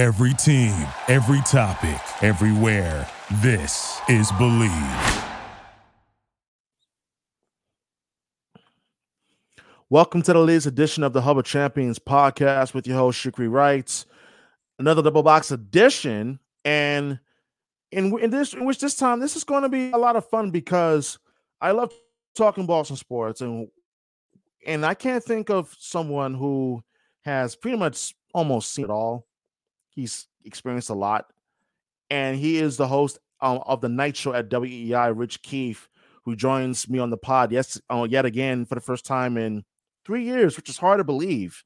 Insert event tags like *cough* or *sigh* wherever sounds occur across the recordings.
Every team, every topic, everywhere. This is Believe. Welcome to the latest edition of the Hub of Champions podcast with your host, Shukri Wrights. Another double box edition. And in, in this in which this time this is going to be a lot of fun because I love talking Boston sports and and I can't think of someone who has pretty much almost seen it all. He's experienced a lot, and he is the host um, of the night show at WEEI, Rich Keefe, who joins me on the pod yes, uh, yet again for the first time in three years, which is hard to believe.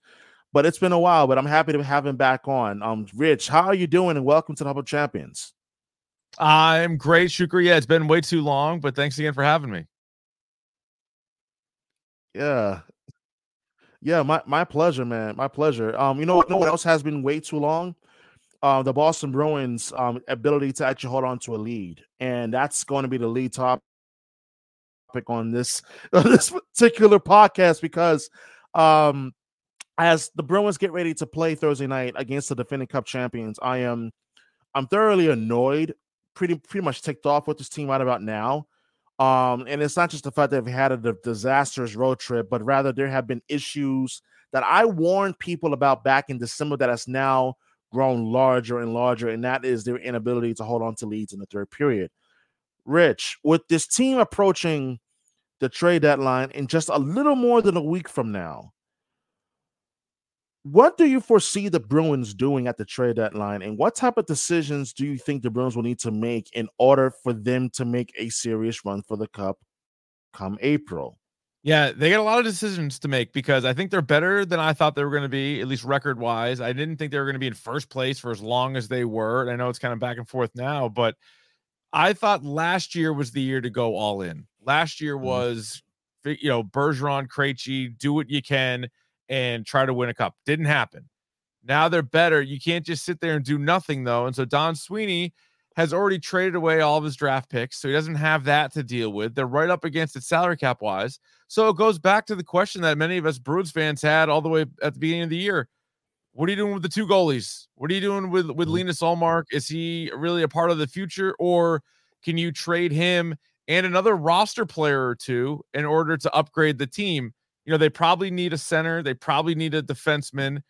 But it's been a while, but I'm happy to have him back on. Um, Rich, how are you doing? And welcome to the Hub of Champions. I'm great, Shukri. Yeah, it's been way too long, but thanks again for having me. Yeah. Yeah, my, my pleasure, man. My pleasure. Um, you know, you know what else has been way too long? Uh, the Boston Bruins' um, ability to actually hold on to a lead, and that's going to be the lead topic on this *laughs* on this particular podcast because um, as the Bruins get ready to play Thursday night against the defending Cup champions, I am I'm thoroughly annoyed, pretty pretty much ticked off with this team right about now. Um, and it's not just the fact that they've had a disastrous road trip, but rather there have been issues that I warned people about back in December that has now grown larger and larger, and that is their inability to hold on to leads in the third period. Rich, with this team approaching the trade deadline in just a little more than a week from now, what do you foresee the Bruins doing at the trade deadline, and what type of decisions do you think the Bruins will need to make in order for them to make a serious run for the Cup come April? Yeah, they got a lot of decisions to make because I think they're better than I thought they were going to be, at least record wise. I didn't think they were going to be in first place for as long as they were. And I know it's kind of back and forth now, but I thought last year was the year to go all in. Last year mm-hmm. was, you know, Bergeron, Krejci, do what you can and try to win a cup. Didn't happen. Now they're better. You can't just sit there and do nothing though. And so Don Sweeney has already traded away all of his draft picks, so he doesn't have that to deal with. They're right up against it salary cap wise. So it goes back to the question that many of us Bruins fans had all the way at the beginning of the year. What are you doing with the two goalies? What are you doing with with mm-hmm. Linus Ullmark? Is he really a part of the future, or can you trade him and another roster player or two in order to upgrade the team? You know, they probably need a center, they probably need a defenseman,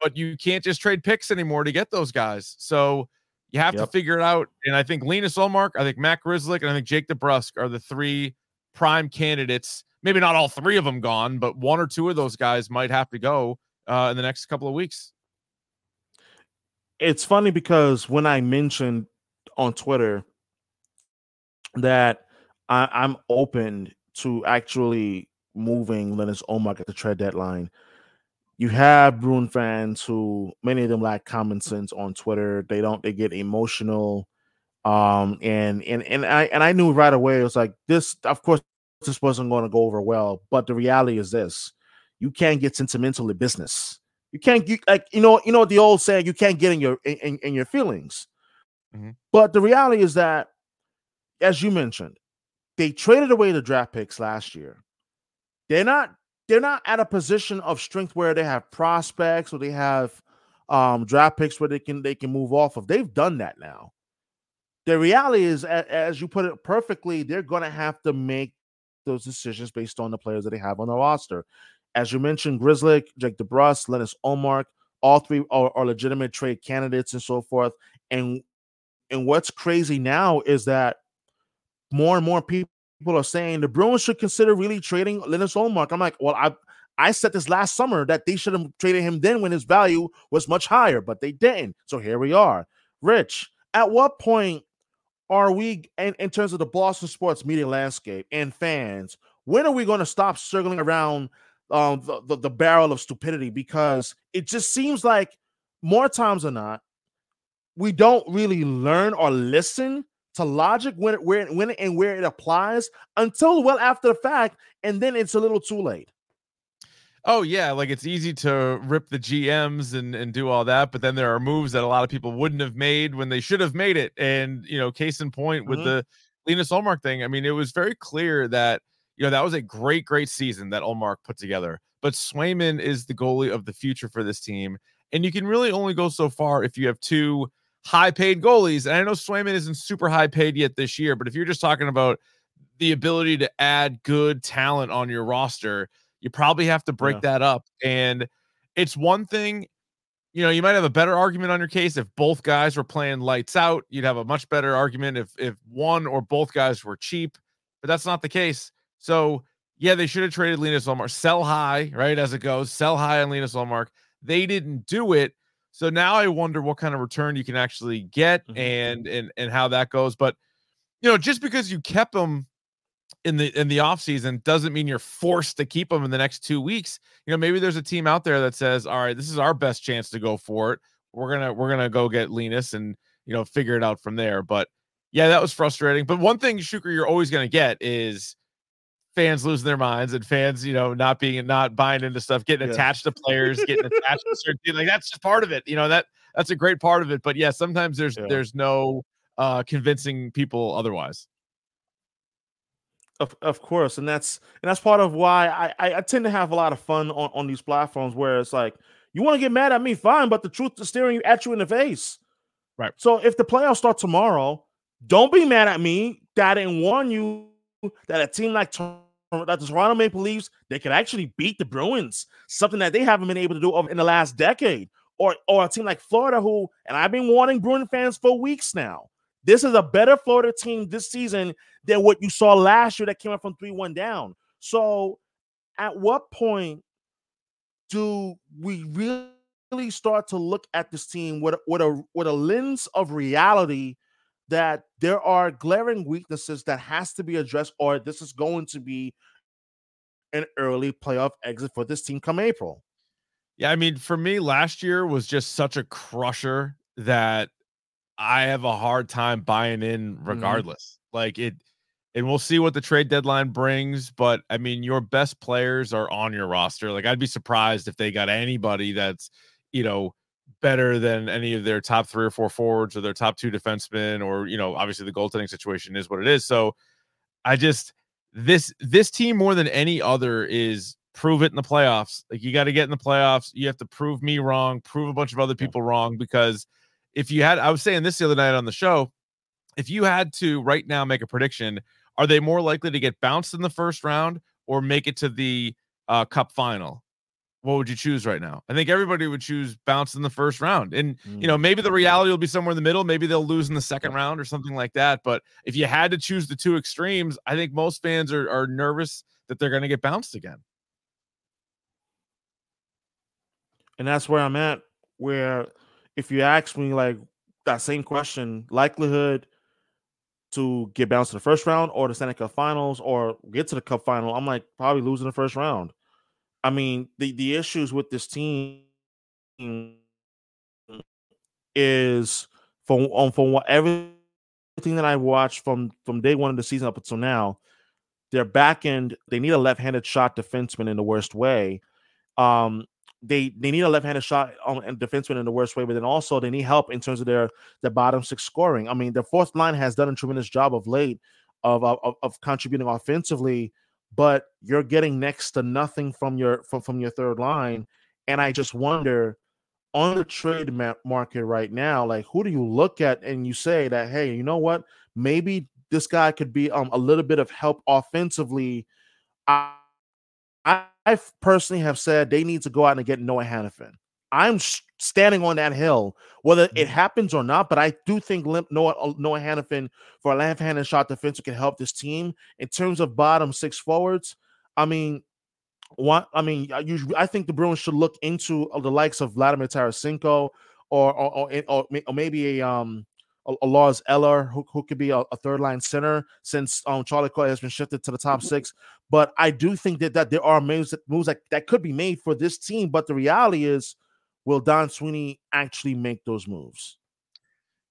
but you can't just trade picks anymore to get those guys. So you have yep. to figure it out. And I think Linus Ullmark, I think Matt Grzelcyk, and I think Jake DeBrusk are the three prime candidates. Maybe not all three of them gone, but one or two of those guys might have to go uh, in the next couple of weeks. It's funny because when I mentioned on Twitter that I, I'm open to actually moving Linus Ullmark at the trade deadline. You have Bruin fans who many of them lack common sense on Twitter. They don't they get emotional. Um and and and I and I knew right away it was like this, of course, this wasn't going to go over well. But the reality is this you can't get sentimental in business. You can't get like you know, you know the old saying, you can't get in your in, in your feelings. Mm-hmm. But the reality is that, as you mentioned, they traded away the draft picks last year. They're not they're not at a position of strength where they have prospects or they have um, draft picks where they can they can move off of. They've done that now. The reality is, as you put it perfectly, they're going to have to make those decisions based on the players that they have on the roster. As you mentioned, Grzelcyk, Jake DeBrusk, Linus Ullmark, all three are, are legitimate trade candidates and so forth. And and what's crazy now is that more and more people people are saying the Bruins should consider really trading Linus Ullmark. I'm like, well, I I said this last summer that they should have traded him then when his value was much higher, but they didn't. So here we are. Rich, at what point are we in, in terms of the Boston sports media landscape and fans? When are we going to stop circling around um, the, the, the barrel of stupidity? Because it just seems like more times than not, we don't really learn or listen to logic when it where when it, and where it applies until well after the fact, and then it's a little too late. Oh yeah, like it's easy to rip the GMs and and do all that, but then there are moves that a lot of people wouldn't have made when they should have made it. And you know, case in point with mm-hmm. the Linus Ullmark thing, I mean, it was very clear that you know that was a great, great season that Ullmark put together. But Swayman is the goalie of the future for this team, And you can really only go so far if you have two high paid goalies. And I know Swayman isn't super high paid yet this year, but if you're just talking about the ability to add good talent on your roster, you probably have to break yeah. that up. And it's one thing, you know, you might have a better argument on your case if both guys were playing lights out. You'd have a much better argument if if one or both guys were cheap, but that's not the case. So yeah, they should have traded Linus Ullmark, sell high, right? As it goes, sell high on Linus Ullmark. They didn't do it. So now I wonder what kind of return you can actually get mm-hmm. and and and how that goes. But you know, just because you kept them in the in the offseason doesn't mean you're forced to keep them in the next two weeks. You know, maybe there's a team out there that says, All right, this is our best chance to go for it. We're gonna we're gonna go get Linus and you know figure it out from there. But yeah, that was frustrating. But one thing, Shuker, you're always gonna get is fans losing their minds and fans, you know, not being not buying into stuff, getting yeah. attached to players, getting attached to certain things. like that's just part of it. You know, that that's a great part of it. But yeah, sometimes there's yeah. there's no uh convincing people otherwise. Of, of course, and that's and that's part of why I, I, I tend to have a lot of fun on, on these platforms where it's like you want to get mad at me, fine, but the truth is staring at you in the face. Right. So if the playoffs start tomorrow, don't be mad at me that I didn't warn you that a team like that the Toronto Maple Leafs they could actually beat the Bruins, something that they haven't been able to do in the last decade, or or a team like Florida, who and I've been warning Bruin fans for weeks now. This is a better Florida team this season than what you saw last year that came up from 3 1 down. So, at what point do we really start to look at this team with, with, a, with a lens of reality that there are glaring weaknesses that has to be addressed, or this is going to be an early playoff exit for this team come April? Yeah, I mean, for me, last year was just such a crusher that I have a hard time buying in mm-hmm. regardless. Mm-hmm. Like it, and we'll see what the trade deadline brings. But I mean, your best players are on your roster. Like I'd be surprised if they got anybody that's, you know, better than any of their top three or four forwards or their top two defensemen, or you know, obviously the goaltending situation is what it is. So I just this this team more than any other is prove it in the playoffs. Like you got to get in the playoffs. You have to prove me wrong, prove a bunch of other people wrong because if you had, I was saying this the other night on the show, if you had to right now make a prediction, are they more likely to get bounced in the first round or make it to the uh, cup final? What would you choose right now? I think everybody would choose bounce in the first round. And, mm. you know, maybe the reality will be somewhere in the middle. Maybe they'll lose in the second round or something like that. But if you had to choose the two extremes, I think most fans are, are nervous that they're going to get bounced again. And that's where I'm at, where if you ask me like that same question, likelihood to get bounced in the first round or the Stanley Cup Finals or get to the Cup Final, I'm like probably losing the first round. I mean, the the issues with this team is from um, from what everything that I watched from from day one of the season up until now, their back end they need a left-handed shot defenseman in the worst way. Um, they they need a left-handed shot on and defenseman in the worst way, but then also they need help in terms of their their bottom six scoring. I mean, their fourth line has done a tremendous job of late of of, of contributing offensively, but you're getting next to nothing from your from, from your third line. And I just wonder on the trade market right now, like who do you look at and you say that, hey, you know what? Maybe this guy could be um, a little bit of help offensively. I, I personally have said they need to go out and get Noah Hanifin. I'm standing on that hill, whether it mm-hmm. happens or not. But I do think Limp Noah uh, Noah Hanifin for a left-handed shot defense can help this team in terms of bottom six forwards. I mean, what I mean, usually I think the Bruins should look into uh, the likes of Vladimir Tarasenko or or, or, or maybe a um a, Lars Eller, who, who could be a, a, third line center since um, Charlie Coyle has been shifted to the top mm-hmm. six. But I do think that, that there are moves that, moves that, that could be made for this team. But the reality is, will Don Sweeney actually make those moves?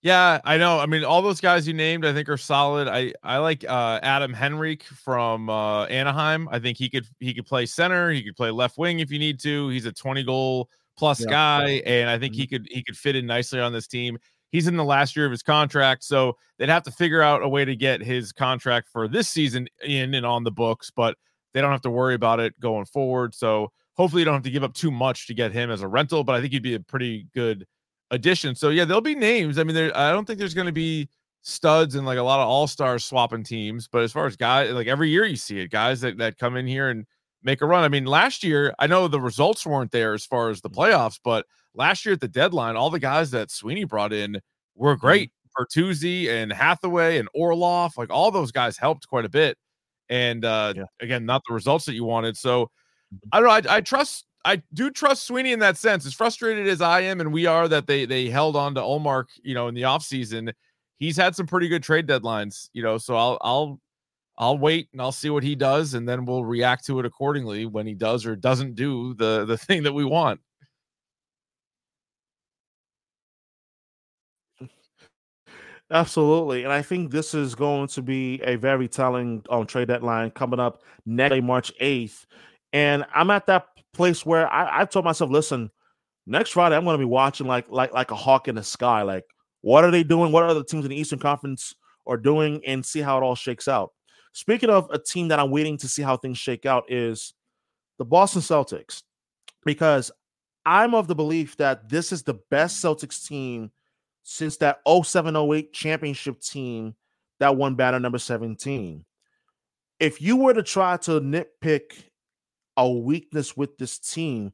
Yeah, I know. I mean, all those guys you named, I think, are solid. I I like uh, Adam Henrique from uh, Anaheim. I think he could he could play center. He could play left wing if you need to. He's a twenty goal plus yeah. guy, and I think mm-hmm. he could he could fit in nicely on this team. He's in the last year of his contract, so they'd have to figure out a way to get his contract for this season in and on the books, but they don't have to worry about it going forward. So hopefully you don't have to give up too much to get him as a rental, but I think he'd be a pretty good addition. So yeah, there'll be names. I mean, there I don't think there's going to be studs and like a lot of all stars swapping teams, but as far as guys, like every year you see it, guys that that come in here and make a run. I mean, last year I know the results weren't there as far as the mm-hmm. playoffs, but last year at the deadline, all the guys that Sweeney brought in were mm-hmm. great. Bertuzzi and Hathaway and Orlov, like all those guys helped quite a bit. And uh yeah. again, not the results that you wanted. So. I don't know. I, I trust I do trust Sweeney in that sense. As frustrated as I am and we are that they they held on to Ullmark, you know, in the offseason, he's had some pretty good trade deadlines, you know. So I'll I'll I'll wait and I'll see what he does, and then we'll react to it accordingly when he does or doesn't do the the *laughs* thing that we want. Absolutely, and I think this is going to be a very telling um, trade deadline coming up next March eighth. And I'm at that place where I, I told myself, listen, next Friday I'm going to be watching like like like a hawk in the sky. Like, what are they doing? What are the teams in the Eastern Conference are doing, and see how it all shakes out. Speaking of a team that I'm waiting to see how things shake out is the Boston Celtics, because I'm of the belief that this is the best Celtics team since that 0708 championship team that won banner number 17. If you were to try to nitpick a weakness with this team,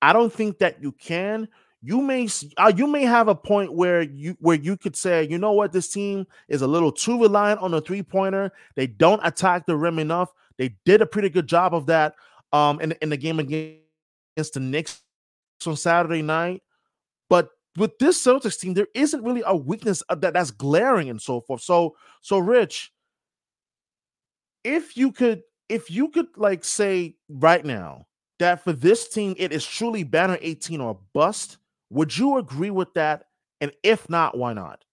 I don't think that you can you may uh, you may have a point where you where you could say, you know what, this team is a little too reliant on the three pointer. They don't attack the rim enough. They did a pretty good job of that um in, in the game against the Knicks on Saturday night. But with this Celtics team, there isn't really a weakness that that's glaring and so forth. So so Rich, if you could if you could like say right now that for this team it is truly banner 18 or bust would you agree with that? And if not, why not?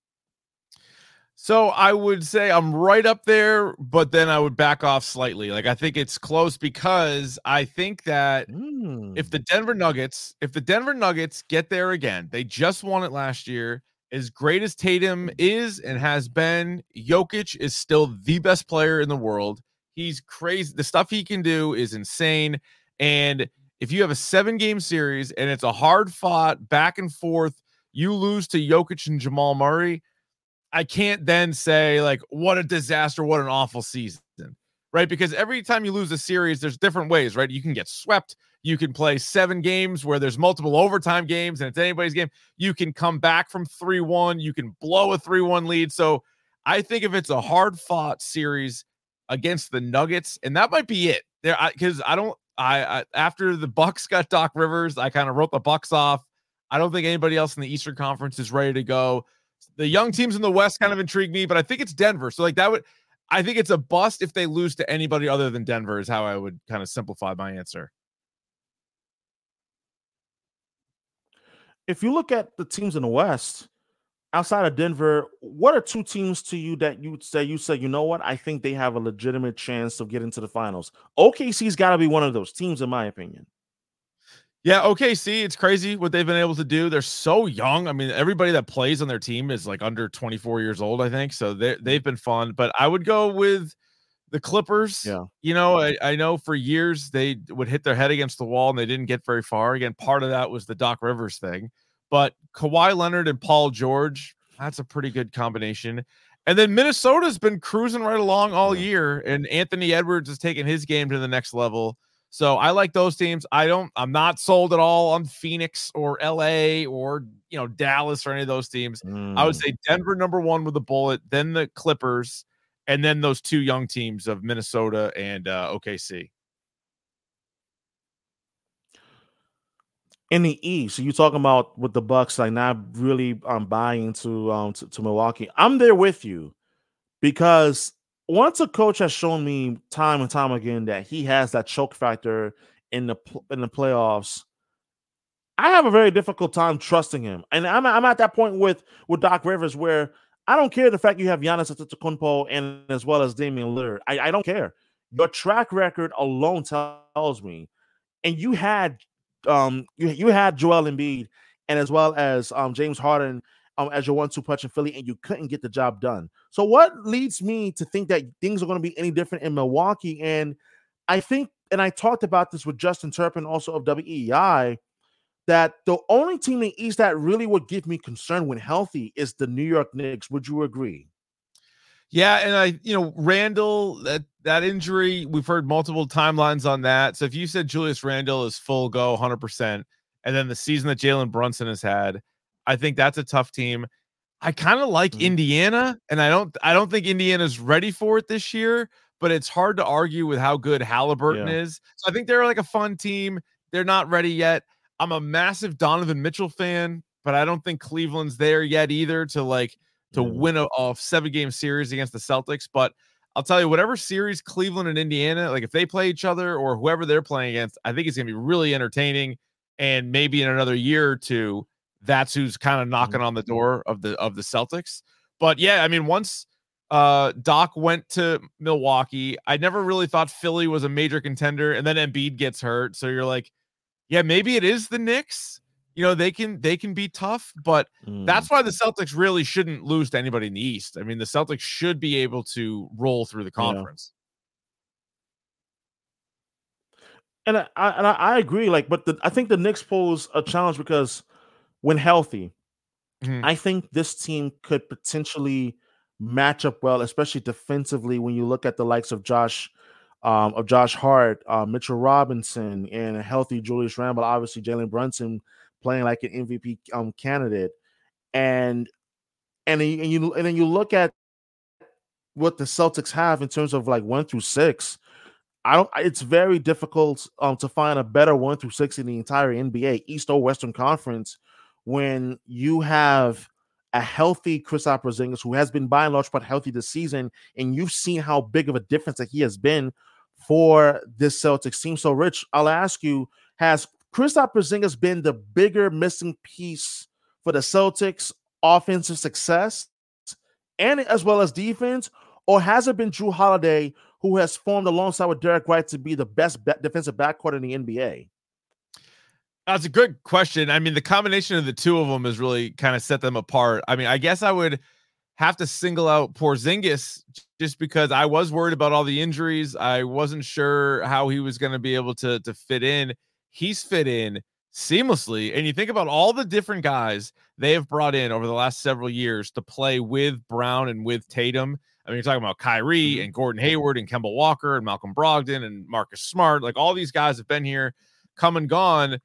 So I would say I'm right up there, but then I would back off slightly. Like I think it's close because I think that mm. if the Denver Nuggets, if the Denver Nuggets get there again, they just won it last year. As great as Tatum is and has been, Jokic is still the best player in the world. He's crazy. The stuff he can do is insane. And if you have a seven game series and it's a hard fought back and forth, you lose to Jokic and Jamal Murray. I can't then say, like, what a disaster, what an awful season, right? Because every time you lose a series, there's different ways, right? You can get swept. You can play seven games where there's multiple overtime games and it's anybody's game. You can come back from 3 1. You can blow a 3 1 lead. So I think if it's a hard fought series against the Nuggets, and that might be it there, because I, I don't, I, I after the Bucks *laughs* got Doc Rivers, I kind of wrote the Bucks off. I don't think anybody else in the Eastern Conference is ready to go. The young teams in the West kind of intrigue me, but I think it's Denver. So like that would I think it's a bust if they lose to anybody other than Denver is how I would kind of simplify my answer. If you look at the teams in the West, outside of Denver, what are two teams to you that you would say you say, you know what? I think they have a legitimate chance of getting to the finals. OKC's got to be one of those teams, in my opinion. Yeah, OKC, it's crazy what they've been able to do. They're so young. I mean, everybody that plays on their team is like under 24 years old, I think. So they mm. they've been fun. But I would go with the Clippers. Yeah. You know, I, I know for years they would hit their head against the wall and they didn't get very far. Again, part of that was the Doc Rivers thing. But Kawhi Leonard and Paul George, that's a pretty good combination. And then Minnesota's been cruising right along all year, and Anthony Edwards is taking his game to the next level. So I like those teams. I don't, I'm not sold at all on Phoenix or LA or, you know, Dallas or any of those teams. Mm. I would mm. say Denver number one with a bullet, then the Clippers, and then those two young teams of Minnesota and uh, OKC. In the East, you talking about with the Bucks, like not really um buying to um to, to, Milwaukee. I'm there with you because once a coach has shown me time and time again that he has that choke factor in the in the playoffs, I have a very difficult time trusting him. And I'm I'm at that point with with Doc Rivers where I don't care the fact you have Giannis Antetokounmpo and as well as Damian Lillard. I, I don't care. Your track record alone tells me, and you had um you you had Joel Embiid and as well as um James Harden um as your one-two punch in Philly, and you couldn't get the job done. So what leads me to think that things are going to be any different in Milwaukee? And I think and I talked about this with Justin Turpin, also of WEEI, that the only team in East that really would give me concern when healthy is the New York Knicks. Would you agree? Yeah, and I, you know, Randle, that that injury, we've heard multiple timelines on that. So if you said Julius Randle is full go, hundred percent, and then the season that Jalen Brunson has had, I think that's a tough team. I kind of like mm-hmm. Indiana, and I don't, I don't think Indiana's ready for it this year. But it's hard to argue with how good Halliburton yeah. is. So I think they're like a fun team. They're not ready yet. I'm a massive Donovan Mitchell fan, but I don't think Cleveland's there yet either to like to win a, a seven game series against the Celtics. But I'll tell you, whatever series Cleveland and Indiana, like if they play each other or whoever they're playing against, I think it's going to be really entertaining. And maybe in another year or two, that's who's kind of knocking on the mm-hmm. door of the of the Celtics. But yeah, I mean, once uh Doc went to Milwaukee, I never really thought Philly was a major contender, and then Embiid gets hurt, so you're like, yeah, maybe it is the Knicks you know they can they can be tough but mm. that's why the celtics really shouldn't lose to anybody in the east i mean the celtics should be able to roll through the conference yeah. and I, and I agree like but the, i think the Knicks pose a challenge because when healthy mm-hmm. i think this team could potentially match up well especially defensively when you look at the likes of josh um, of Josh Hart, uh, Mitchell Robinson, and a healthy Julius Randle, obviously Jalen Brunson playing like an MVP um, candidate, and and and you and then you look at what the Celtics have in terms of like one through six. I don't. It's very difficult um, to find a better one through six in the entire NBA, East or Western Conference, when you have a healthy Chris Porzingis who has been by and large but healthy this season, and you've seen how big of a difference that he has been for this Celtics team. So, Rich, I'll ask you: Has Kristaps Porzingis been the bigger missing piece for the Celtics' offensive success and as well as defense, or has it been Jrue Holiday who has formed alongside with Derrick White to be the best defensive backcourt in the NBA? That's a good question. I mean, the combination of the two of them has really kind of set them apart. I mean, I guess I would have to single out Porzingis just because I was worried about all the injuries. I wasn't sure how he was going to be able to to fit in he's fit in seamlessly. And you think about all the different guys they have brought in over the last several years to play with Brown and with Tatum. I mean, you're talking about Kyrie mm-hmm. and Gordon Hayward and Kemba Walker and Malcolm Brogdon and Marcus Smart. Like all these guys have been here, come and gone.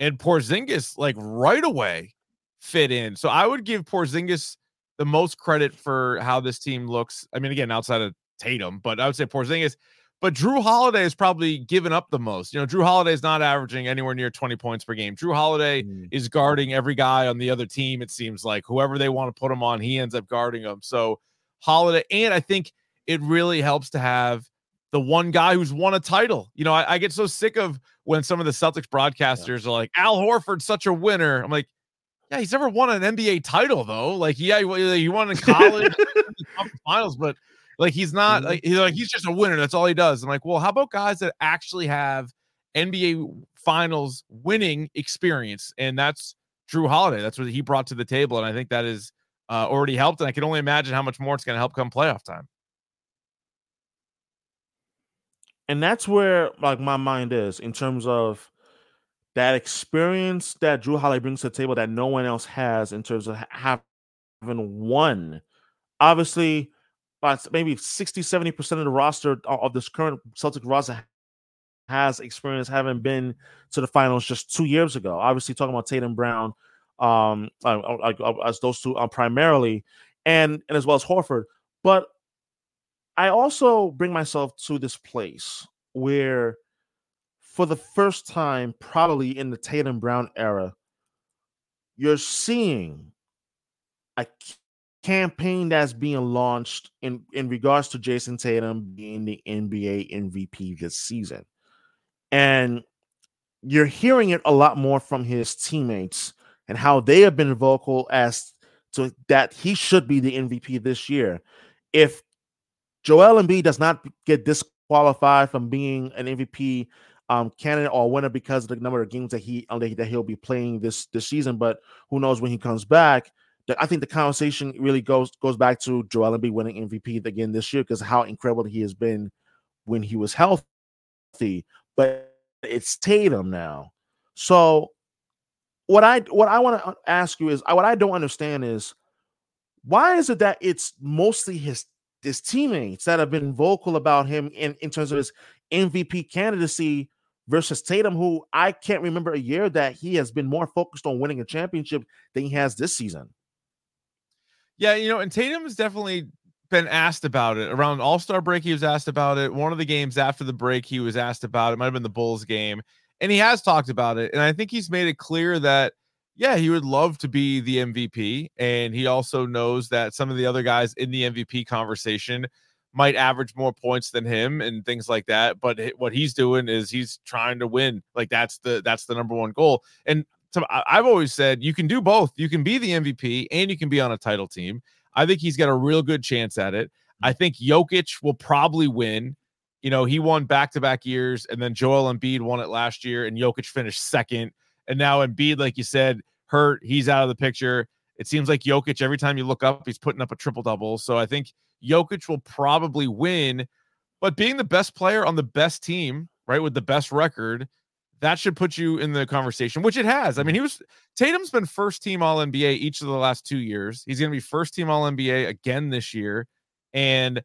And Porzingis, like right away, fit in. So I would give Porzingis the most credit for how this team looks. I mean, again, outside of Tatum, but I would say Porzingis but Jrue Holiday has probably given up the most. You know, Jrue Holiday is not averaging anywhere near 20 points per game. Jrue Holiday mm. is guarding every guy on the other team, it seems like. Whoever they want to put him on, he ends up guarding them. So, Holiday, and I think it really helps to have the one guy who's won a title. You know, I, I get so sick of when some of the Celtics broadcasters yeah. are like, Al Horford's such a winner. I'm like, yeah, he's never won an NBA title though. Like, yeah, he, he won in college *laughs* finals, but like he's not mm-hmm. like he's like he's just a winner. That's all he does. I'm like, well, how about guys that actually have NBA Finals winning experience? And that's Jrue Holiday. That's what he brought to the table, and I think that is uh, already helped. And I can only imagine how much more it's going to help come playoff time. And that's where like my mind is in terms of that experience that Jrue Holiday brings to the table that no one else has in terms of having won. Obviously, about maybe 60, 70% of the roster of this current Celtic roster has experience having been to the finals just two years ago. Obviously, talking about Tatum Brown, um, uh, uh, uh, as those two uh, primarily, and and as well as Horford. But I also bring myself to this place where, for the first time, probably in the Tatum Brown era, you're seeing a campaign that's being launched in in regards to Jayson Tatum being the NBA MVP this season. And you're hearing it a lot more from his teammates and how they have been vocal as to that he should be the MVP this year. If Joel Embiid does not get disqualified from being an MVP um, candidate or winner because of the number of games that he that he'll be playing this this season, but who knows when he comes back? I think the conversation really goes goes back to Joel Embiid winning MVP again this year because how incredible he has been when he was healthy. but it's Tatum now. So what I what I want to uh, ask you is what I don't understand is why is it that it's mostly his his teammates that have been vocal about him in, in terms of his MVP candidacy versus Tatum, who I can't remember a year that he has been more focused on winning a championship than he has this season. Yeah, you know, and Tatum has definitely been asked about it around All Star break. He was asked about it. One of the games after the break, he was asked about it. Might have been the Bulls game, and he has talked about it. And I think he's made it clear that yeah, he would love to be the MVP. And he also knows that some of the other guys in the MVP conversation might average more points than him and things like that. But what he's doing is he's trying to win. Like that's the that's the number one goal. And so I've always said you can do both. You can be the MVP and you can be on a title team. I think he's got a real good chance at it. I mm-hmm. think Jokic will probably win. You know, he won back to back years, and then Joel Embiid won it last year, and Jokic finished second. And now Embiid, like you said, hurt. He's out of the picture. It seems like Jokic, every time you look up, he's putting up a triple double. So I think Jokic will probably win. But being the best player on the best team, right, with the best record, that should put you in the conversation, which it has. I mean, he was Tatum's been first team All NBA each of the last two years. He's going to be first team All NBA again this year. And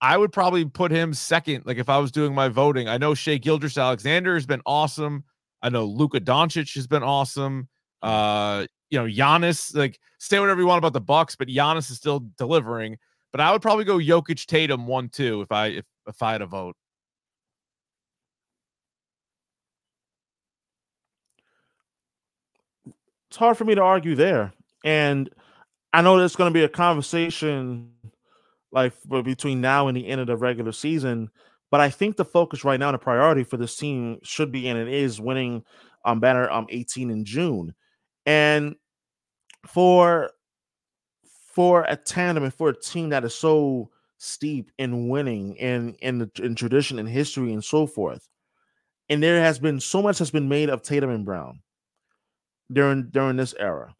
I would probably put him second. Like if I was doing my voting, I know Shai Gilgeous-Alexander has been awesome. I know Luka Doncic has been awesome. Uh, you know, Giannis, like say whatever you want about the Bucks, but Giannis is still delivering. But I would probably go Jokic Tatum one two if I if if I had a vote. It's hard for me to argue there. And I know there's going to be a conversation like between now and the end of the regular season, but I think the focus right now, the priority for this team should be, and it is winning um banner um 18 in June. And for for a tandem and for a team that is so steep in winning and in, the, in tradition and history and so forth, and there has been so much has been made of Tatum and Brown during during this era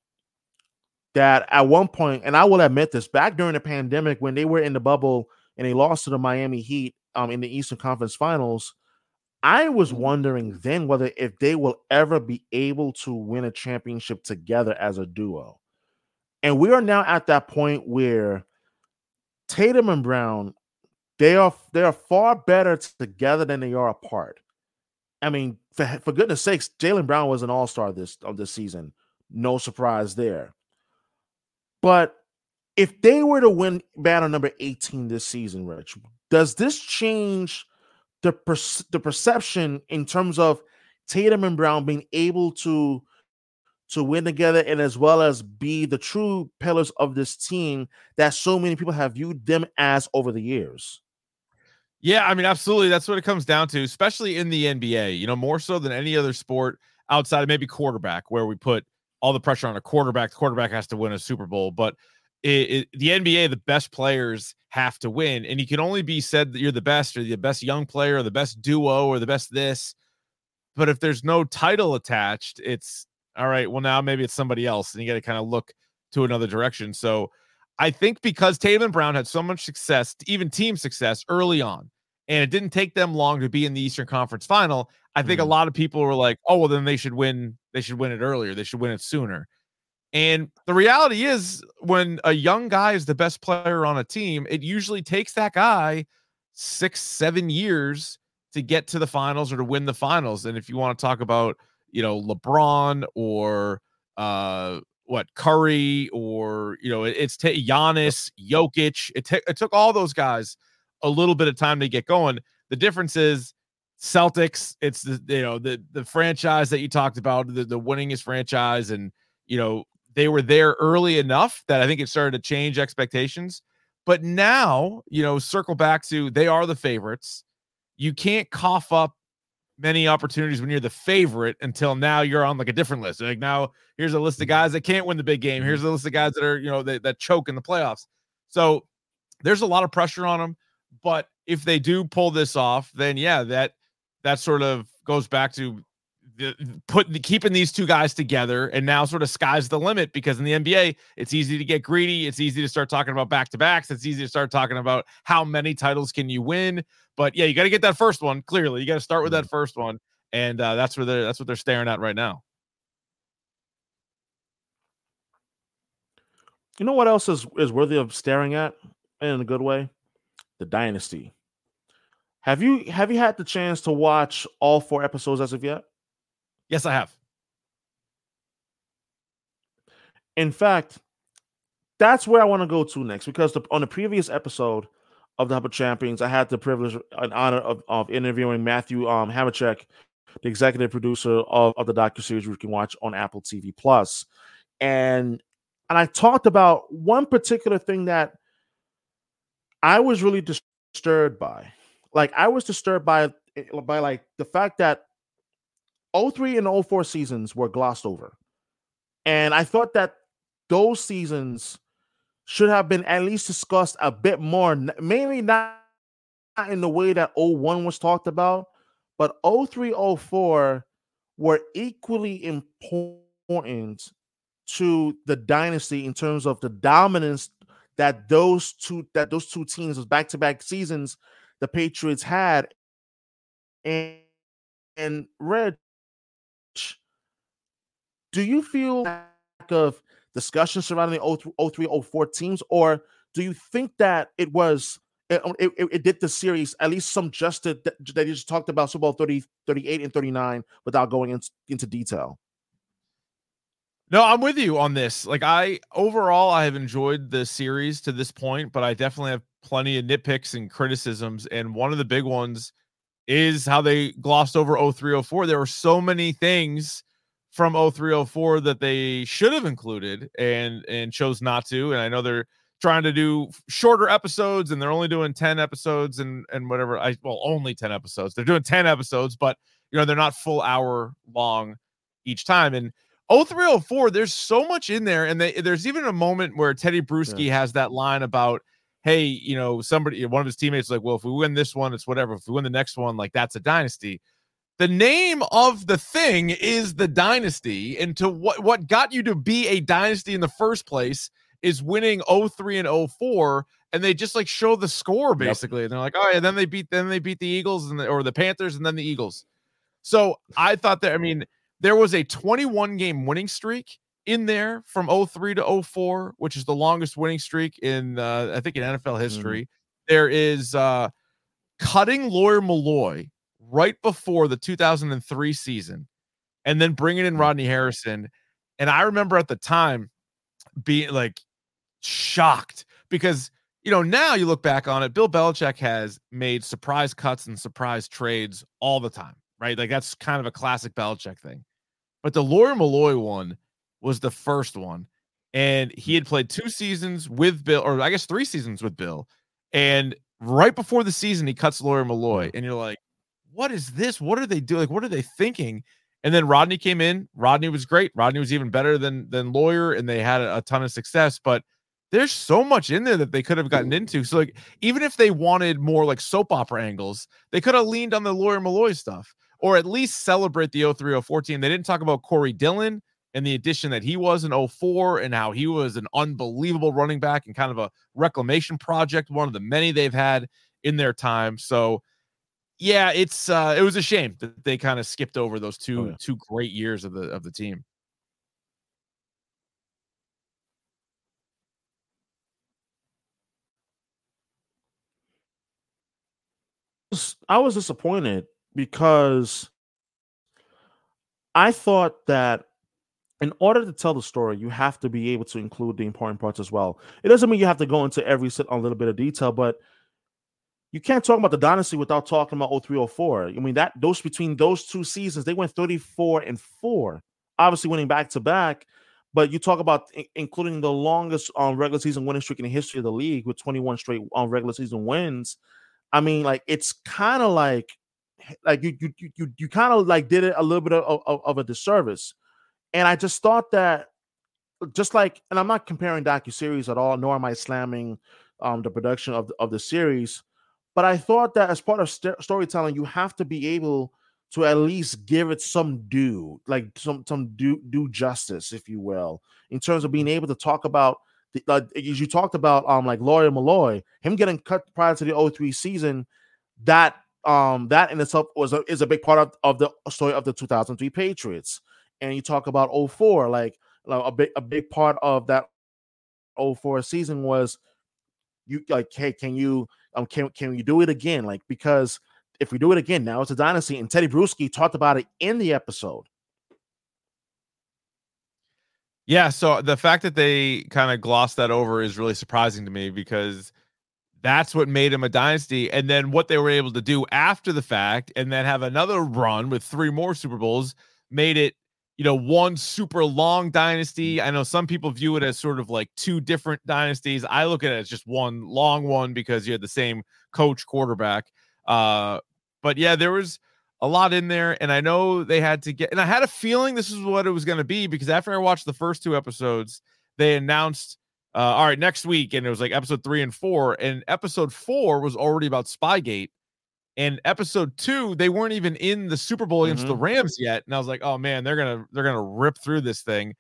that at one point, and I will admit this, back during the pandemic when they were in the bubble and they lost to the Miami Heat um, in the Eastern Conference Finals, I was wondering then whether if they will ever be able to win a championship together as a duo. And we are now at that point where Tatum and Brown, they are they are far better together than they are apart. I mean, for, for goodness sakes, Jaylen Brown was an all-star this of this season. No surprise there. But if they were to win battle number 18 this season, Rich, does this change the per- the perception in terms of Tatum and Brown being able to to win together and as well as be the true pillars of this team that so many people have viewed them as over the years. Yeah, I mean, absolutely. That's what it comes down to, especially in the NBA, you know, more so than any other sport outside of maybe quarterback, where we put all the pressure on a quarterback. The quarterback has to win a Super Bowl. But it, it, the NBA, the best players have to win, and you can only be said that you're the best, or the best young player, or the best duo, or the best this. But if there's no title attached, it's all right. Well, now maybe it's somebody else, and you got to kind of look to another direction. So, I think because Tatum and Brown had so much success, even team success early on, and it didn't take them long to be in the Eastern Conference Final. I think mm-hmm. a lot of people were like, "Oh, well, then they should win. They should win it earlier. They should win it sooner." And the reality is, when a young guy is the best player on a team, it usually takes that guy six, seven years to get to the finals or to win the finals. And if you want to talk about, you know, LeBron or uh, what Curry or you know, it, it's t- Giannis, Jokic. It, t- it took all those guys a little bit of time to get going. The difference is Celtics. It's the you know the the franchise that you talked about, the the winningest franchise, and you know they were there early enough that I think it started to change expectations. But now, you know, circle back to they are the favorites. You can't cough up many opportunities when you're the favorite until now you're on like a different list. Like now, here's a list of mm-hmm. guys that can't win the big game. Here's a list of guys that are, you know, that, that choke in the playoffs. So there's a lot of pressure on them. But if they do pull this off, then yeah, that that sort of goes back to put keeping these two guys together and now sort of sky's the limit because in the NBA it's easy to get greedy it's easy to start talking about back to backs it's easy to start talking about how many titles can you win but yeah you got to get that first one clearly you got to start with that mm-hmm. first one and uh, that's where they're that's what they're staring at right now. You know what else is is worthy of staring at in a good way? The dynasty. Have you have you had the chance to watch all four episodes as of yet Yes, I have. In fact, that's where I want to go to next because the, on the previous episode of the Hub of Champions, I had the privilege and honor of, of interviewing Matthew um, Hamachek, the executive producer of, of the docu series you can watch on Apple TV Plus, and and I talked about one particular thing that I was really disturbed by. Like I was disturbed by by like the fact that 03 and 04 seasons were glossed over. And I thought that those seasons should have been at least discussed a bit more, mainly not in the way that 01 was talked about, but 03, 04 were equally important to the dynasty in terms of the dominance that those two that those two teams was back-to-back seasons the Patriots had. And and Red do you feel lack of discussion surrounding the 03, 04 teams, or do you think that it was eh, um, it, it, it, did the series at least some justice that, that you just talked about Super Bowl 30, 38 and 39 without going in, into detail? No, I'm with you on this. Like I overall I have enjoyed the series to this point, but I definitely have plenty of nitpicks and criticisms and one of the big ones is how they glossed over 0304. There were so many things from 0304 that they should have included and and chose not to. And I know they're trying to do shorter episodes and they're only doing 10 episodes and and whatever. I well only 10 episodes. They're doing 10 episodes, but you know, they're not full hour long each time. And 0304, there's so much in there. And they, there's even a moment where Tedy Bruschi yeah. has that line about hey, you know, somebody, one of his teammates, like, well, if we win this one, it's whatever. If we win the next one, like, that's a dynasty. The name of the thing is the dynasty. And to what, what got you to be a dynasty in the first place is winning 03 and 04 and they just like show the score basically yep. and they're like oh yeah then they beat then they beat the eagles and the, or the panthers and then the eagles so i thought that i mean there was a 21 game winning streak in there from 03 to 04, which is the longest winning streak in uh, I think in NFL mm-hmm. history. Mm-hmm. There is uh, cutting Lawyer Milloy right before the 2003 season, and then bringing in mm. Rodney Harrison. And I remember at the time being like shocked because you know now you look back on it, Bill Belichick has made surprise cuts and surprise trades all the time, right? Like that's kind of a classic Belichick thing. But the Lawyer Milloy one was the first one. And he had played two seasons with Bill, or I guess three seasons with Bill. And right before the season, he cuts Lawyer Milloy. And you're like, what is this? What are they doing? Like, what are they thinking? And then Rodney came in. Rodney was great. Rodney was even better than than Lawyer, and they had a, a ton of success. But there's so much in there that they could have gotten into. So like, even if they wanted more like soap opera angles, they could have leaned on the Lawyer Milloy stuff, or at least celebrate the 0304 team. They didn't talk about Corey Dillon and the addition that he was in 04 and how he was an unbelievable running back and kind of a reclamation project, one of the many they've had in their time. So yeah, it's uh it was a shame that they kind of skipped over those two oh, yeah. two great years of the of the team. I was disappointed because I thought that in order to tell the story, you have to be able to include the important parts as well. It doesn't mean you have to go into every a little bit of detail, but you can't talk about the dynasty without talking about 0304. I mean, that those between those two seasons, they went 34 and 4, obviously winning back to back. But you talk about I- including the longest um, regular season winning streak in the history of the league with 21 straight on um, regular season wins. I mean, like it's kind of like like you you you you kind of like did it a little bit of, of, of a disservice and I just thought that, just like, and I'm not comparing docu series at all, nor am I slamming um, the production of the, of the series, but I thought that as part of st- storytelling, you have to be able to at least give it some due, like some some due due justice, if you will, in terms of being able to talk about the, as you talked about, um, like Lawyer Milloy, him getting cut prior to the 03 season, that um that in itself was a, is a big part of, of the story of the 2003 Patriots. And you talk about 04, like, like a big a big part of that 04 season was you like, hey, can you um can can we do it again? Like because if we do it again, now it's a dynasty. And Tedy Bruschi talked about it in the episode. Yeah, so the fact that they kind of glossed that over is really surprising to me because that's what made him a dynasty. And then what they were able to do after the fact and then have another run with three more Super Bowls made it, you know, one super long dynasty. I know some people view it as sort of like two different dynasties. I look at it as just one long one because you had the same coach quarterback. Uh, but yeah, there was a lot in there. And I know they had to get, and I had a feeling this is what it was going to be because after I watched the first two episodes, they announced, uh, all right, next week. And it was like episode three and four. And episode four was already about Spygate. And episode two, they weren't even in the Super Bowl against mm-hmm. the Rams yet. And I was like, oh man, they're gonna they're gonna rip through this thing.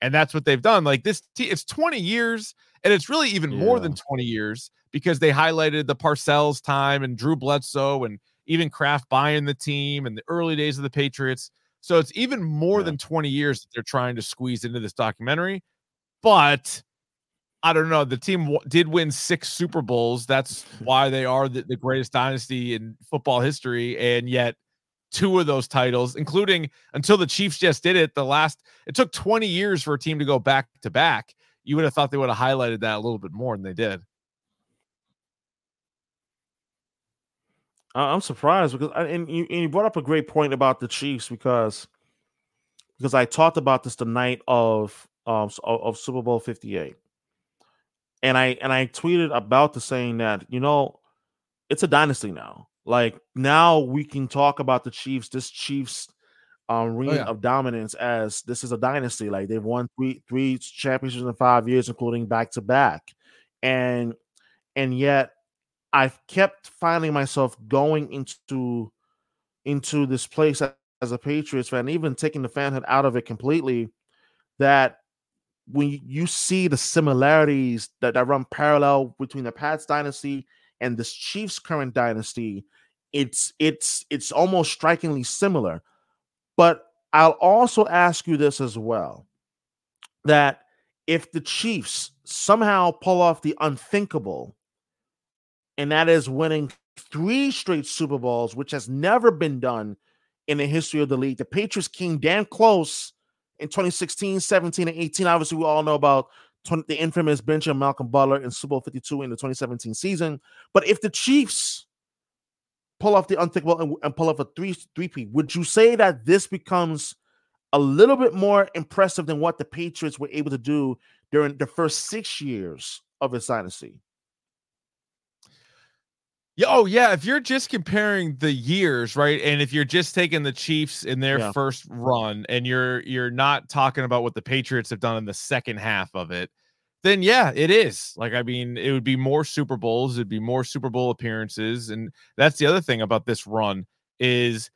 And that's what they've done. Like this, t- it's 20 years, and it's really even yeah. more than 20 years because they highlighted the Parcells time and Drew Bledsoe and even Kraft buying the team and the early days of the Patriots. So it's even more yeah. than 20 years that they're trying to squeeze into this documentary. But I don't know. The team w- did win six Super Bowls. That's why they are the, the greatest dynasty in football history. And yet, two of those titles, including until the Chiefs just did it, the last, it took 20 years for a team to go back to back. You would have thought they would have highlighted that a little bit more than they did. I'm surprised because and you, and you brought up a great point about the Chiefs because because I talked about this the night of um of, of Super Bowl 58. And I and I tweeted about the saying that, you know, it's a dynasty now. Like now we can talk about the Chiefs, this Chiefs um oh, reign oh, yeah. of dominance as this is a dynasty. Like they've won three three championships in five years, including back to back. And and yet I've kept finding myself going into into this place as a Patriots fan, even taking the fanhood out of it completely. That when you see the similarities that, that run parallel between the Pats dynasty and this Chiefs current dynasty, it's it's it's almost strikingly similar. But I'll also ask you this as well: that if the Chiefs somehow pull off the unthinkable and that is winning three straight Super Bowls, which has never been done in the history of the league. The Patriots came damn close in 2016, 17, and 18. Obviously, we all know about 20, the infamous Benjamin Malcolm Butler in Super Bowl 52 in the 2017 season. But if the Chiefs pull off the unthinkable and, and pull off a three three P, would you say that this becomes a little bit more impressive than what the Patriots were able to do during the first six years of its dynasty? Yeah, oh yeah. If you're just comparing the years, right, and if you're just taking the Chiefs in their yeah. first run, and you're you're not talking about what the Patriots have done in the second half of it, then yeah, it is. Like, I mean, it would be more Super Bowls, it'd be more Super Bowl appearances, and that's the other thing about this run is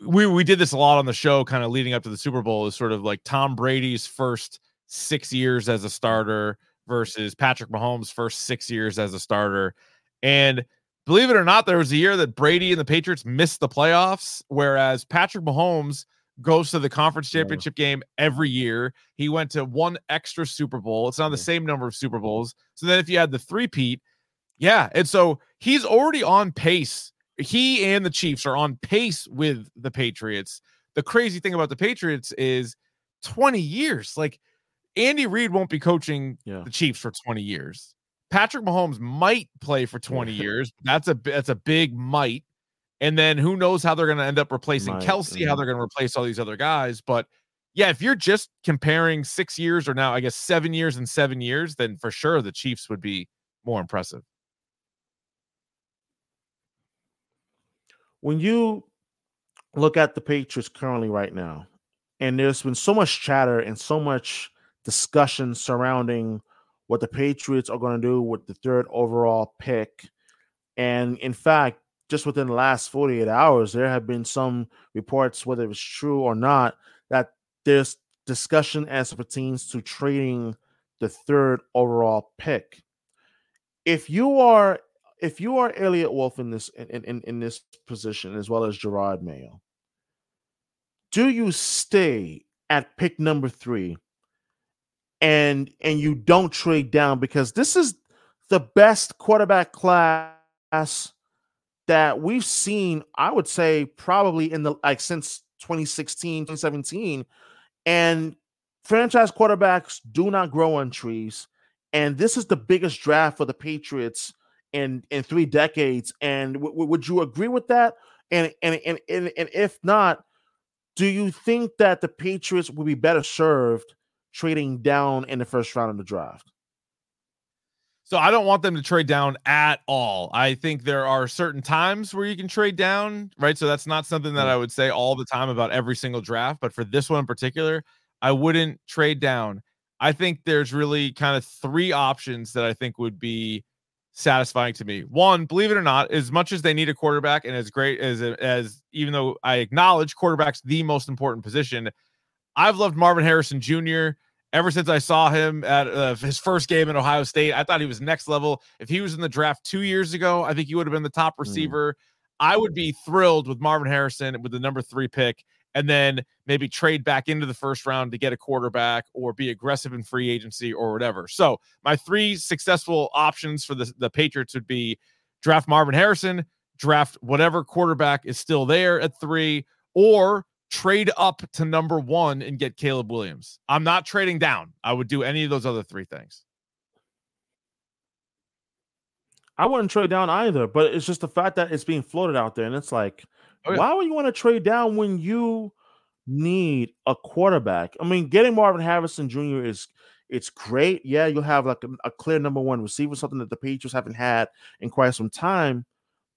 we we did this a lot on the show, kind of leading up to the Super Bowl, is sort of like Tom Brady's first six years as a starter versus Patrick Mahomes' first six years as a starter, and believe it or not, there was a year that Brady and the Patriots missed the playoffs, whereas Patrick Mahomes goes to the conference championship game every year. He went to one extra Super Bowl. It's not the same number of Super Bowls. So then if you had the three-peat, yeah. And so he's already on pace. He and the Chiefs are on pace with the Patriots. The crazy thing about the Patriots is 20 years. Like Andy Reid won't be coaching yeah. the Chiefs for 20 years. Patrick Mahomes might play for 20 *laughs* years. That's a that's a big might. And then who knows how they're going to end up replacing might, Kelce, yeah. how mhm. they're going to replace all these other guys. But yeah, if you're just comparing six years or now, I guess seven years and seven years, then for sure the Chiefs would be more impressive. When you look at the Patriots currently right now, and there's been so much chatter and so much discussion surrounding what the Patriots are going to do with the third overall pick. And in fact, just within the last 48 hours, there have been some reports, whether it's true or not, that there's discussion as pertains to trading the third overall pick. If you are if you are Eliot Wolf in this in, in, in this position as well as Gerard Mayo, do you stay at pick number three and and you don't trade down because this is the best quarterback class that we've seen, I would say, probably in the like since 2016, 2017. And franchise quarterbacks do not grow on trees. And this is the biggest draft for the Patriots in in three decades. And w- would you agree with that? And, and and and and if not, do you think that the Patriots would be better served trading down in the first round of the draft? So I don't want them to trade down at all. I think there are certain times where you can trade down, right? So that's not something that mm. I would say all the time about every single draft, but for this one in particular, I wouldn't trade down. I think there's really kind of three options that I think would be satisfying to me. One, believe it or not, as much as they need a quarterback and as great as as even though I acknowledge quarterback's the most important position, I've loved Marvin Harrison Jr ever since I saw him at uh, his first game in Ohio State. I thought he was next level. If he was in the draft two years ago, I think he would have been the top mm. receiver. Mm. I would be thrilled with Marvin Harrison with the number three pick and then maybe trade back into the first round to get a quarterback or be aggressive in free agency or whatever. So, my three successful options for the, the Patriots would be draft Marvin Harrison, draft whatever quarterback is still there at three, or trade up to number one and get Caleb Williams. I'm not trading down. I would do any of those other three things. I wouldn't trade down either, but it's just the fact that it's being floated out there. And it's like, oh, yeah. why would you want to trade down when you need a quarterback? I mean, getting Marvin Harrison Jr. is it's great. Yeah, you'll have like a, a clear number one receiver, something that the Patriots haven't had in quite some time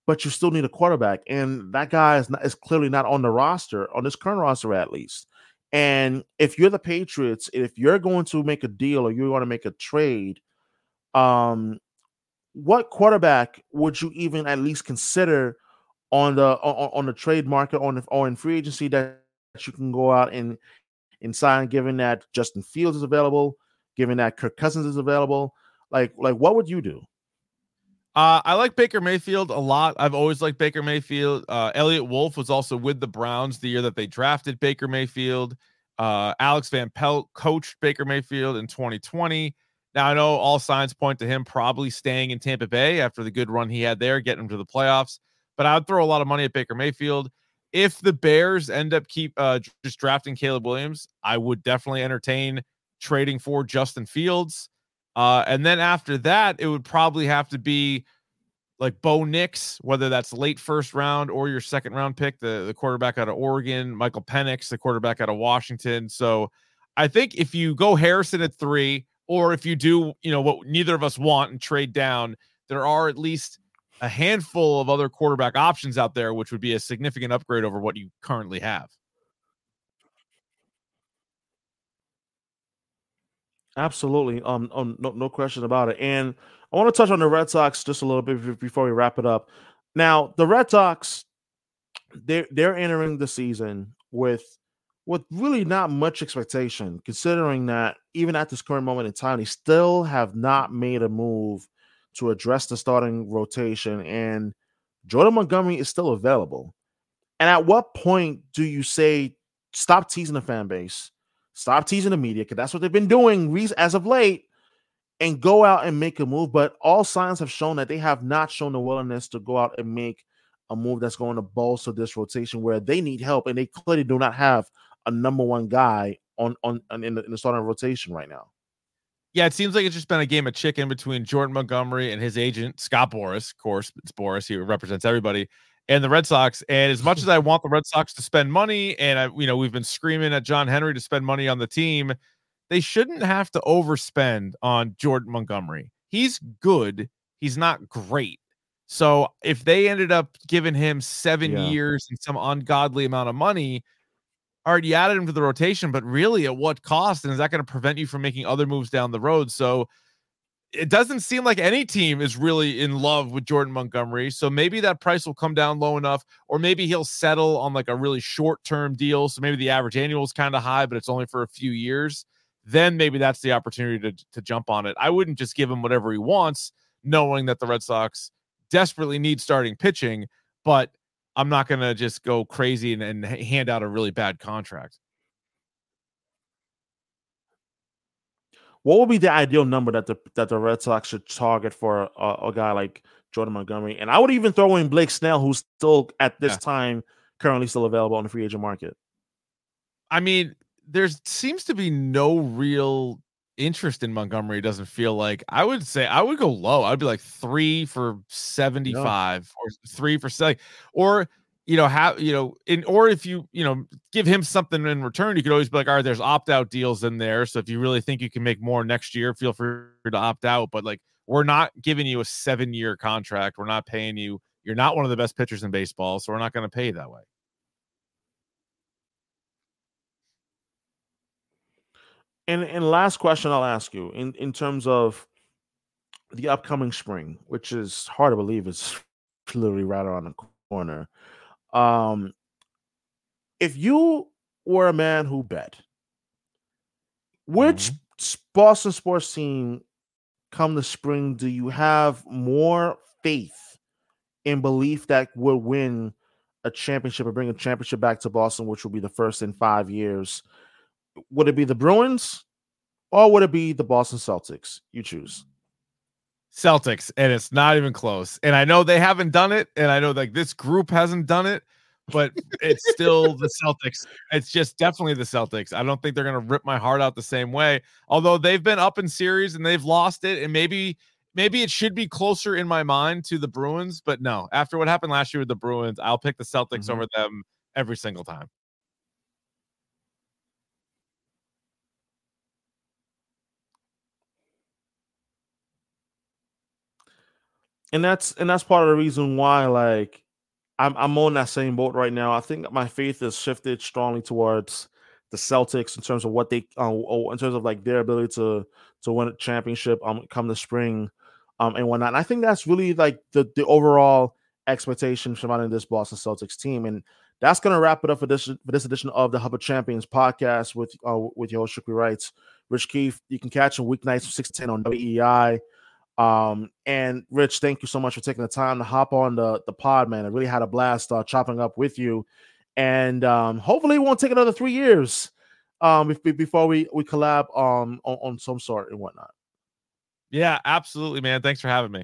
but you still need a quarterback, and that guy is not, is clearly not on the roster on this current roster at least. And if you're the Patriots, if you're going to make a deal or you're going to make a trade, um, what quarterback would you even at least consider on the on, on the trade market on or in free agency that you can go out and and sign, given that Justin Fields is available, given that Kirk Cousins is available? Like, like what would you do? Uh, I like Baker Mayfield a lot. I've always liked Baker Mayfield. Uh, Eliot Wolf was also with the Browns the year that they drafted Baker Mayfield. Uh, Alex Van Pelt coached Baker Mayfield in 2020. Now I know all signs point to him probably staying in Tampa Bay after the good run he had there, getting him to the playoffs. But I would throw a lot of money at Baker Mayfield. If the Bears end up keep uh, just drafting Caleb Williams, I would definitely entertain trading for Justin Fields. Uh, and then after that, it would probably have to be like Bo Nix, whether that's late first round or your second round pick, the, the quarterback out of Oregon, Michael Penix, the quarterback out of Washington. So I think if you go Harrison at three, or if you do, you know, what neither of us want and trade down, there are at least a handful of other quarterback options out there, which would be a significant upgrade over what you currently have. Absolutely. Um, um no, no question about it. And I want to touch on the Red Sox just a little bit before we wrap it up. Now, the Red Sox, they're they're entering the season with with really not much expectation, considering that even at this current moment in time, they still have not made a move to address the starting rotation, and Jordan Montgomery is still available. And at what point do you say stop teasing the fan base? Stop teasing the media because that's what they've been doing as of late and go out and make a move. But all signs have shown that they have not shown the willingness to go out and make a move that's going to bolster this rotation where they need help and they clearly do not have a number one guy on on, on in, the, in the starting rotation right now. Yeah, it seems like it's just been a game of chicken between Jordan Montgomery and his agent Scott Boras. Of course, it's Boras. he represents everybody and the Red Sox. And as much as I *laughs* want the Red Sox to spend money, and I, you know, we've been screaming at John Henry to spend money on the team, they shouldn't have to overspend on Jordan Montgomery. He's good. He's not great. So if they ended up giving him seven yeah. years and some ungodly amount of money, all right, you added him to the rotation, but really at what cost? And is that going to prevent you from making other moves down the road? So it doesn't seem like any team is really in love with Jordan Montgomery. So maybe that price will come down low enough, or maybe he'll settle on like a really short term deal. So maybe the average annual is kind of high, but it's only for a few years. Then maybe that's the opportunity to, to jump on it. I wouldn't just give him whatever he wants, knowing that the Red Sox desperately need starting pitching, but I'm not going to just go crazy and, and hand out a really bad contract. What would be the ideal number that the that the Red Sox should target for a, a guy like Jordan Montgomery? And I would even throw in Blake Snell, who's still at this yeah. time currently still available on the free agent market. I mean, there seems to be no real interest in Montgomery. Doesn't feel like I would say I would go low. I'd be like three for seventy five or three for seven, or you know, have you know, in or if you you know give him something in return, you could always be like, all right, there's opt out deals in there. So if you really think you can make more next year, feel free to opt out. But like, we're not giving you a seven year contract. We're not paying you. You're not one of the best pitchers in baseball, so we're not going to pay you that way. And and last question I'll ask you in in terms of the upcoming spring, which is hard to believe is *laughs* literally right around the corner. Um, if you were a man who bet, which mm-hmm. Boston sports team come the spring do you have more faith in belief that will win a championship or bring a championship back to Boston, which will be the first in five years? Would it be the Bruins or would it be the Boston Celtics? You choose. Celtics, and it's not even close. And I know they haven't done it, and I know like this group hasn't done it, but it's still the Celtics. It's just definitely the Celtics. I don't think they're gonna rip my heart out the same way. Although they've been up in series and they've lost it, and maybe maybe it should be closer in my mind to the Bruins, but no. After what happened last year with the Bruins, I'll pick the Celtics mm-hmm. over them every single time. And that's and that's part of the reason why like I'm I'm on that same boat right now. I think my faith has shifted strongly towards the Celtics in terms of what they uh, in terms of like their ability to to win a championship um come the spring um and whatnot. And I think that's really like the the overall expectation surrounding this Boston Celtics team. And that's gonna wrap it up for this for this edition of the Hub of Champions podcast with uh with your host Strictly Writes. Rich Keefe. You can catch him weeknights from 6 to 10 on WEEI. Um, and Rich, thank you so much for taking the time to hop on the, the pod, man. I really had a blast uh, chopping up with you. And um, hopefully it won't take another three years um, before we, we collab um, on, on some sort and whatnot. Yeah, absolutely, man. Thanks for having me.